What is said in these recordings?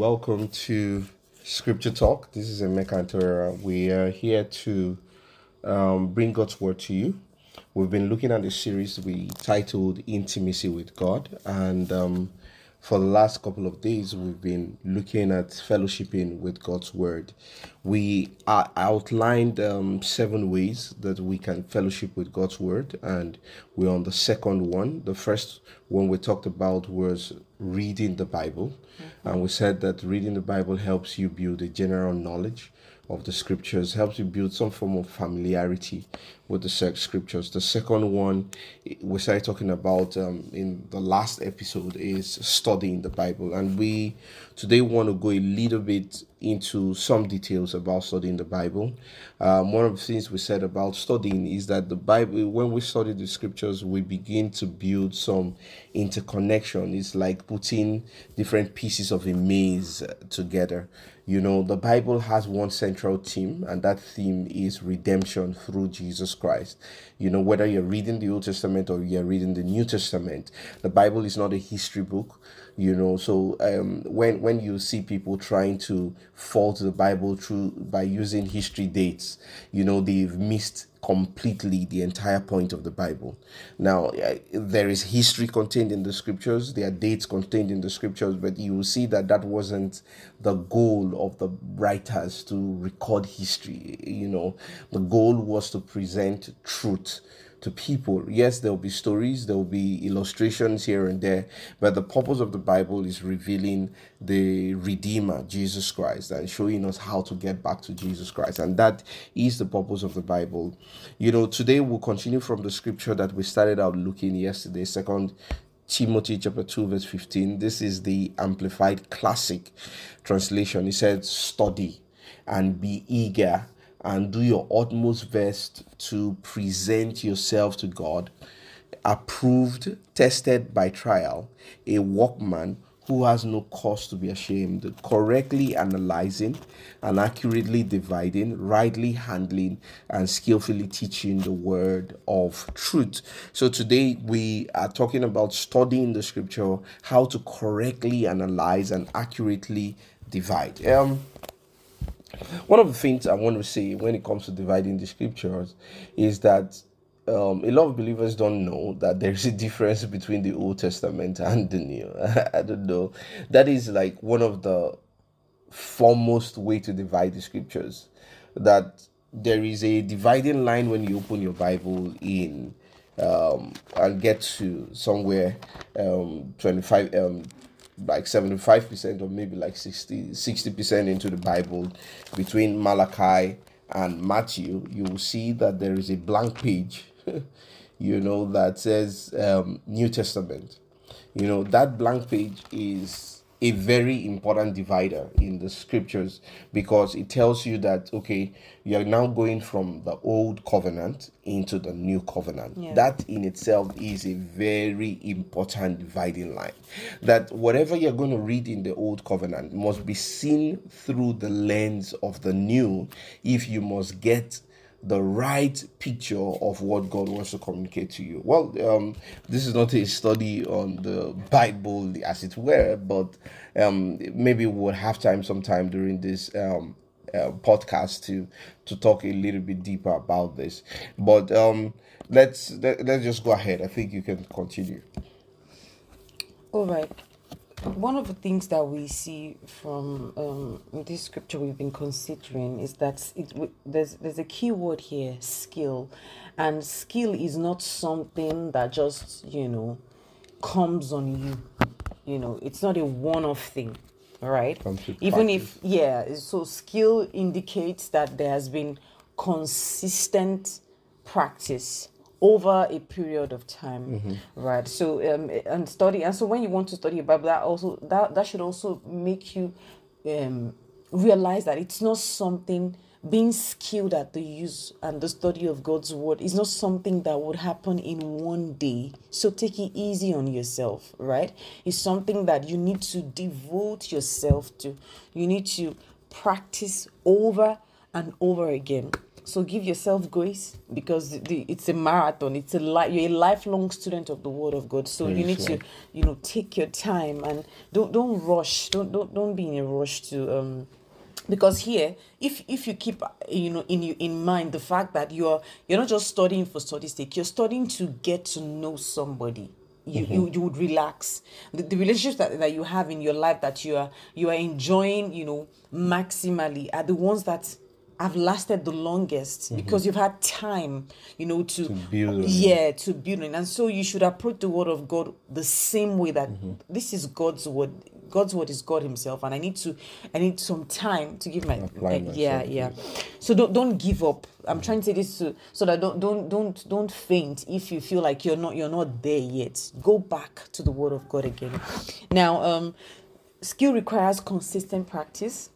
welcome to Scripture Talk. This is Emeka Antora. We are here to um, bring God's Word to you. We've been looking at a series we titled Intimacy with God, and um, for the last couple of days, we've been looking at fellowshipping with God's Word. We outlined um, seven ways that we can fellowship with God's Word, and we're on the second one. The first one we talked about was reading the Bible, and we said that reading the Bible helps you build a general knowledge of the scriptures helps you build some form of familiarity with the scriptures. The second one we started talking about um, in the last episode is studying the Bible, and we today want to go a little bit into some details about studying the Bible. Um, one of the things we said about studying is that the Bible, when we study the scriptures, we begin to build some interconnection. It's like putting different pieces of a maze together. You know, the Bible has one central theme, and that theme is redemption through Jesus Christ. You know, whether you're reading the Old Testament or you're reading the New Testament, the Bible is not a history book you know so um, when when you see people trying to fault the bible through by using history dates you know they've missed completely the entire point of the bible. Now there is history contained in the scriptures. There are dates contained in the scriptures but you will see that that wasn't the goal of the writers to record history you know. The goal was to present truth to people. Yes, there will be stories, there will be illustrations here and there, but the purpose of the Bible is revealing the Redeemer, Jesus Christ, and showing us how to get back to Jesus Christ. And that is the purpose of the Bible. You know, today we'll continue from the scripture that we started out looking yesterday, second Timothy chapter 2, verse 15. This is the Amplified Classic translation. It said, Study and be eager and do your utmost best to present yourself to God, approved, tested by trial, a workman who has no cause to be ashamed, correctly analyzing and accurately dividing, rightly handling, and skillfully teaching the word of truth. So today we are talking about studying the scripture, how to correctly analyze and accurately divide. Um, one of the things I want to say when it comes to dividing the scriptures is that um, a lot of believers don't know that there's a difference between the Old Testament and the New. I don't know. That is like one of the foremost way to divide the scriptures. That there is a dividing line when you open your Bible in um, and get to somewhere um, 25 um, like 75% or maybe like 60 60% into the bible between malachi and matthew you will see that there is a blank page you know that says um, new testament. You know that blank page is a very important divider in the scriptures because it tells you that okay you're now going from the old covenant into the new covenant yeah. that in itself is a very important dividing line that whatever you're going to read in the old covenant must be seen through the lens of the new if you must get the right picture of what God wants to communicate to you. Well, um, this is not a study on the Bible as it were, but um, maybe we'll have time sometime during this um, uh, podcast to to talk a little bit deeper about this. But um, let's let, let's just go ahead. I think you can continue. All right one of the things that we see from um, this scripture we've been considering is that it there's there's a key word here skill. And skill is not something that just you know comes on you. You know it's not a one-off thing right? Even if yeah so skill indicates that there has been consistent practice over a period of time mm-hmm. right so um and study and so when you want to study a bible that also that that should also make you um realize that it's not something being skilled at the use and the study of God's word is not something that would happen in one day. So take it easy on yourself, right? It's something that you need to devote yourself to. You need to practice over and over again. So give yourself grace because the, it's a marathon. It's a li- you're a lifelong student of the Word of God. So you need to, you know, take your time and don't don't rush. Don't don't don't be in a rush to um because here if if you keep you know in you in mind the fact that you're you're not just studying for study's sake you're studying to get to know somebody you, you you would relax the, the relationships that, that you have in your life that you are you are enjoying you know maximally are the ones that have lasted the longest because you've had time you know to, build on it. yeah to build and so you should approach the word of god the same way that this is god's word. God's word is god himself. And i need to i need some time to give my uh, yeah yeah. so don't don't give up. I'm trying to say this to, so that don't don't don't don't faint if you feel like you're not you're not there yet. Go back to the word of god again. Now um skill requires consistent practice.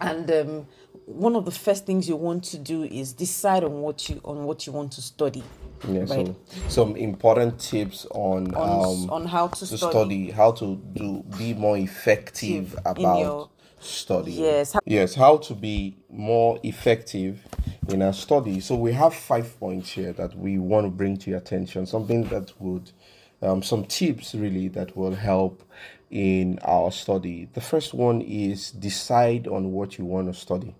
And um, one of the first things you want to do is decide on what you on what you want to study Yeah, right so some important tips on on, um on how to, to study. study, how to do be more effective in about your- studying. Yes. Yes, how to be more effective in our study. So we have five points here that we want to bring to your attention. Something that would um, some tips really that will help in our study. The first one is decide on what you want to study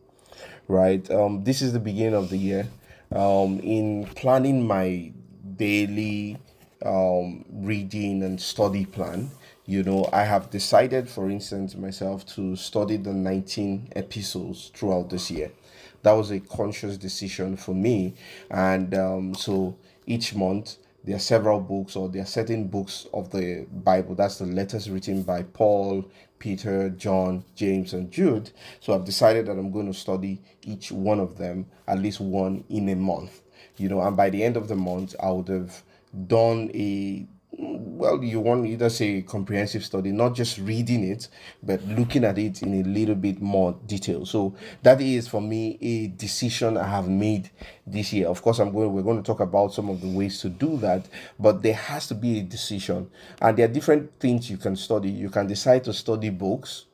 right? Um, this is the beginning of the year. Um, in planning my daily um, reading and study plan, you know, I have decided, for instance, myself to study the 19 epistles throughout this year. That was a conscious decision for me. And um, so each month, there are several books or there are certain books of the Bible. That's the letters written by Paul, Peter, John, James, and Jude. So I've decided that I'm going to study each one of them, at least one in a month. You know, and by the end of the month, I would have done a well, you want either say comprehensive study, not just reading it, but looking at it in a little bit more detail. So that is for me a decision I have made this year. Of course, I'm going. We're going to talk about some of the ways to do that, but there has to be a decision, and there are different things you can study. You can decide to study books.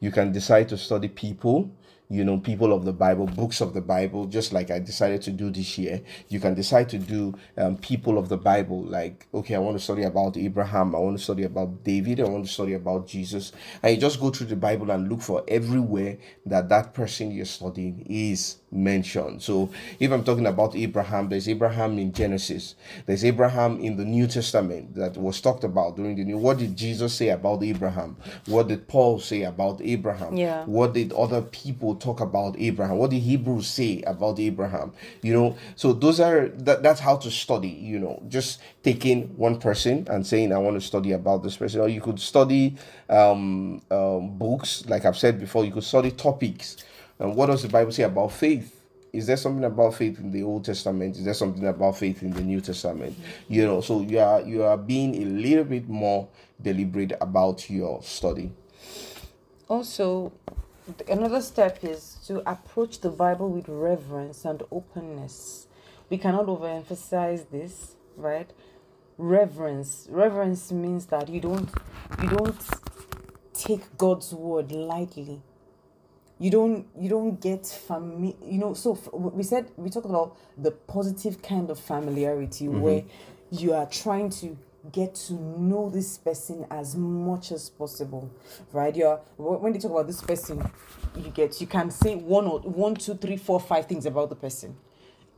You can decide to study people you know, people of the Bible, books of the Bible, just like I decided to do this year. You can decide to do um, people of the Bible, like, okay, I want to study about Abraham, I want to study about David, I want to study about Jesus. And you just go through the Bible and look for everywhere that that person you're studying is mentioned. So if I'm talking about Abraham, there's Abraham in Genesis, there's Abraham in the New Testament that was talked about during the New. What did Jesus say about Abraham? What did Paul say about Abraham? Yeah. What did other people talk about Abraham? What did Hebrews say about Abraham? You know, so those are that, that's how to study, you know, just taking one person and saying, I want to study about this person. Or you could study um, um, books, like I've said before, you could study topics. And what does the Bible say about faith? Is there something about faith in the Old Testament? Is there something about faith in the New Testament? You know, so you are you are being a little bit more deliberate about your study. Also, another step is to approach the Bible with reverence and openness. We cannot overemphasize this, right? Reverence. Reverence means that you don't you don't take God's word lightly. You don't you don't get fami- you know so f- we said we talked about the positive kind of familiarity mm-hmm. where you are trying to get to know this person as much as possible right? You're when they talk about this person you get you can say one or one two three four five things about the person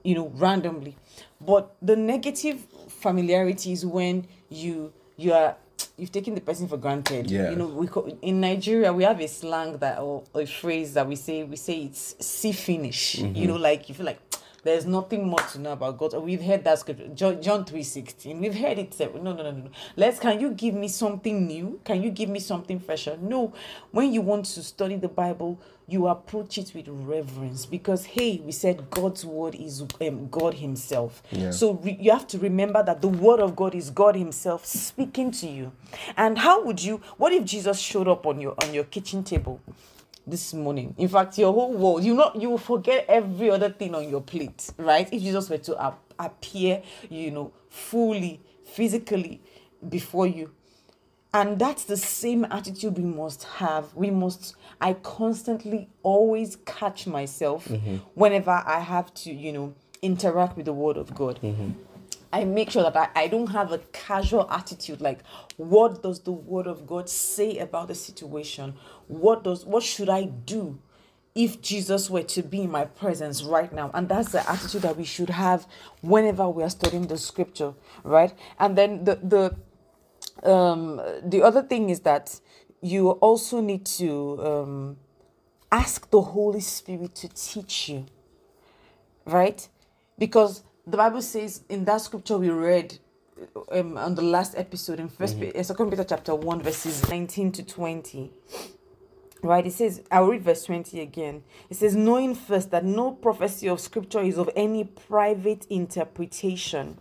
you know randomly. But the negative familiarity is when you you are you've taken the person for granted Yeah. you know we co- in nigeria we have a slang that or a phrase that we say we say it's see finish you mm-hmm. know like you feel like there's nothing more to know about God. We've heard that scripture, John, John 3.16. We've heard it. No, no, no, no, no. Let's, can you give me something new? Can you give me something fresher? No. When you want to study the Bible, you approach it with reverence because, hey, we said God's word is um, God himself. Yeah. So re- you have to remember that the word of God is God himself speaking to you. And how would you, what if Jesus showed up on your, on your kitchen table? this morning. In fact, your whole world, you not you will forget every other thing on your plate, right? If Jesus were to ap- appear, you know, fully, physically before you, and that's the same attitude we must have we must i constantly always catch myself mm-hmm. whenever i have to you know interact with the word of god mm-hmm. I make sure that I, I don't have a casual attitude like what does the word of God say about the situation? What does what should I do if Jesus were to be in my presence right now? And that's the attitude that we should have whenever we are studying the scripture, right? And then the the um the other thing is that you also need to um ask the Holy Spirit to teach you right? Because the Bible says in that scripture we read um, on the last episode in First Pe- uh, Second Peter chapter one verses nineteen to twenty. Right, it says, I'll read verse 20 again. It says, knowing first that no prophecy of scripture is of any private interpretation,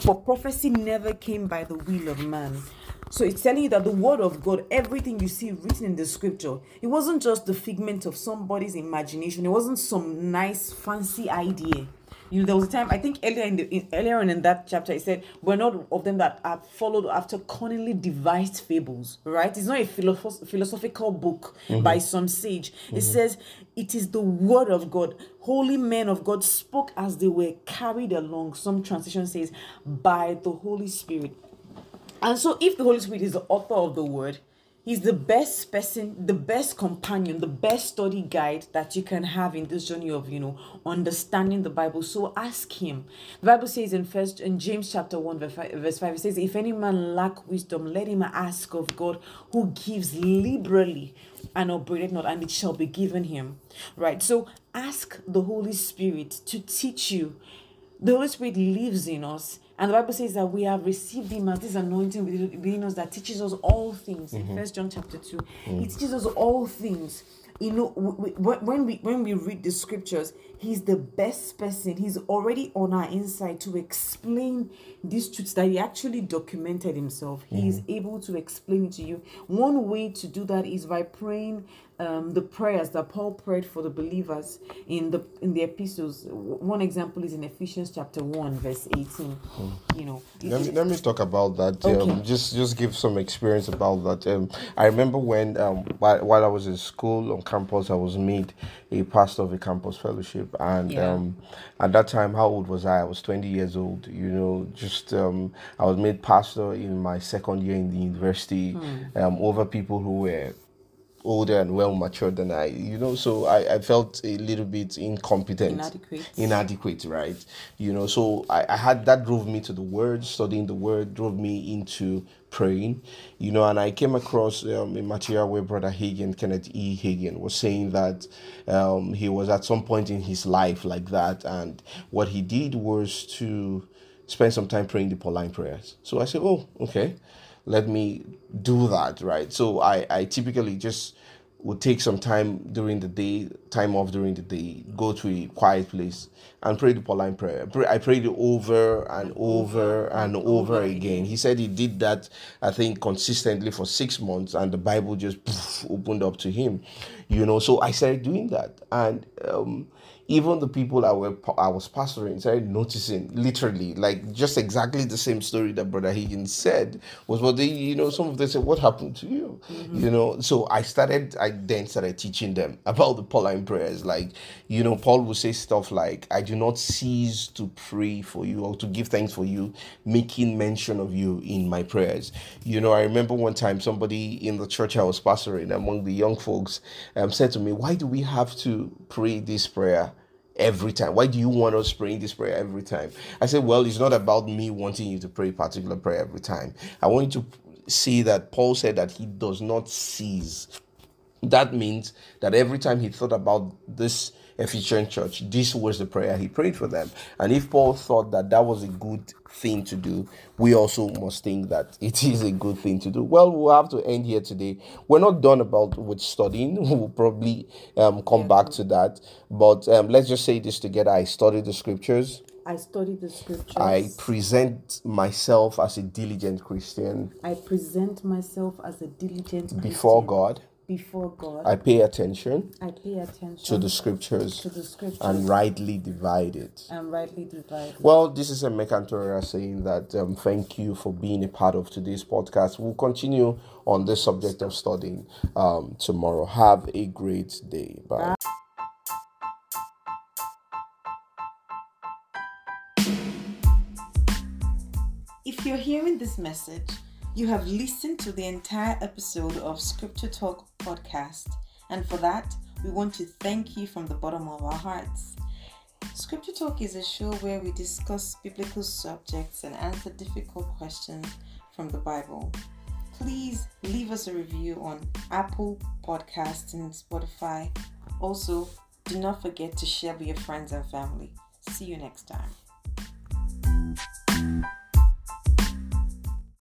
for prophecy never came by the will of man. So it's telling you that the word of God, everything you see written in the scripture, it wasn't just the figment of somebody's imagination, it wasn't some nice, fancy idea. You know, there was a time I think earlier in the in, earlier on in that chapter, it said, "We're not of them that are followed after cunningly devised fables." Right? It's not a philosoph- philosophical book mm-hmm. by some sage. It mm-hmm. says it is the word of God. Holy men of God spoke as they were carried along. Some translation says by the Holy Spirit. And so, if the Holy Spirit is the author of the word, He's the best person, the best companion, the best study guide that you can have in this journey of, you know, understanding the Bible. So ask him. The Bible says in first in James chapter 1, verse 5, verse 5 it says, If any man lack wisdom, let him ask of God who gives liberally and upbraided not, and it shall be given him. Right. So ask the Holy Spirit to teach you the Holy Spirit lives in us. And the Bible says that we have received him as this anointing within us that teaches us all things. In mm-hmm. First John chapter 2, mm. he teaches us all things. You know, when we when we read the scriptures, he's the best person. He's already on our inside to explain these truths that he actually documented himself. He is mm. able to explain it to you. One way to do that is by praying um, the prayers that Paul prayed for the believers in the in the epistles. One example is in Ephesians chapter one, verse eighteen. You know, Let me, let me talk about that. Okay. Um, just just give some experience about that. Um, I remember when um, while, while I was in school on campus, I was made a pastor of a campus fellowship, and Yeah. um, at that time, how old was I? I was twenty years old. You know, just um, I was made pastor in my second year in the university Hmm. um, over people who were older and well matured than I, you know, so I, I felt a little bit incompetent, Inadequate. inadequate, right? You know, so I, I had that drove me to the word, studying the word, drove me into praying, you know, and I came across um, a material where Brother Hagin, Kenneth E. Hagin, was saying that um, he was at some point in his life like that, and what he did was to spend some time praying the Pauline prayers. So I said, oh, okay let me do that right? So i i typically just would take some time during the day time off during the day go to a quiet place and pray the pauline prayer. I prayed it over and over and over again. He said he did that i think consistently for six months and the bible just poof, opened up to him you know? So i started doing that. And um even the people I were I was pastoring started noticing literally like just exactly the same story that Brother Higgins said was what they you know some of them said what happened to you? You know so I started I then started teaching them about the Pauline prayers. Like you know Paul would say stuff like I do not cease to pray for you or to give thanks for you making mention of you in my prayers. You know I remember one time somebody in the church I was pastoring among the young folks um, said to me why do we have to pray this prayer every time. Why do you want us praying this prayer every time? I said, Well, it's not about me wanting you to pray a particular prayer every time. I want you to see that Paul said that he does not cease. That means that every time he thought about this Ephesian church, this was the prayer he prayed for them. And if Paul thought that that was a good thing to do, we also must think that it is a good thing to do. Well, we'll have to end here today. We're not done about with studying. We'll probably um, come back to that. But um, let's just say this together. I studied the scriptures. I study the scriptures. I present myself as a diligent Christian I present myself as a diligent before God before God. I pay attention I pay attention to the scriptures to the scriptures and rightly divide it. and rightly divide. it. Well, this is Emeka Antora saying that um, thank you for being a part of today's podcast. We'll continue on this subject of studying um, tomorrow. Have a great day. Bye. If you're hearing this message, you have listened to the entire episode of Scripture Talk podcast, and for that, we want to thank you from the bottom of our hearts. Scripture Talk is a show where we discuss biblical subjects and answer difficult questions from the Bible. Please leave us a review on Apple Podcasts and Spotify. Also, do not forget to share with your friends and family. See you next time.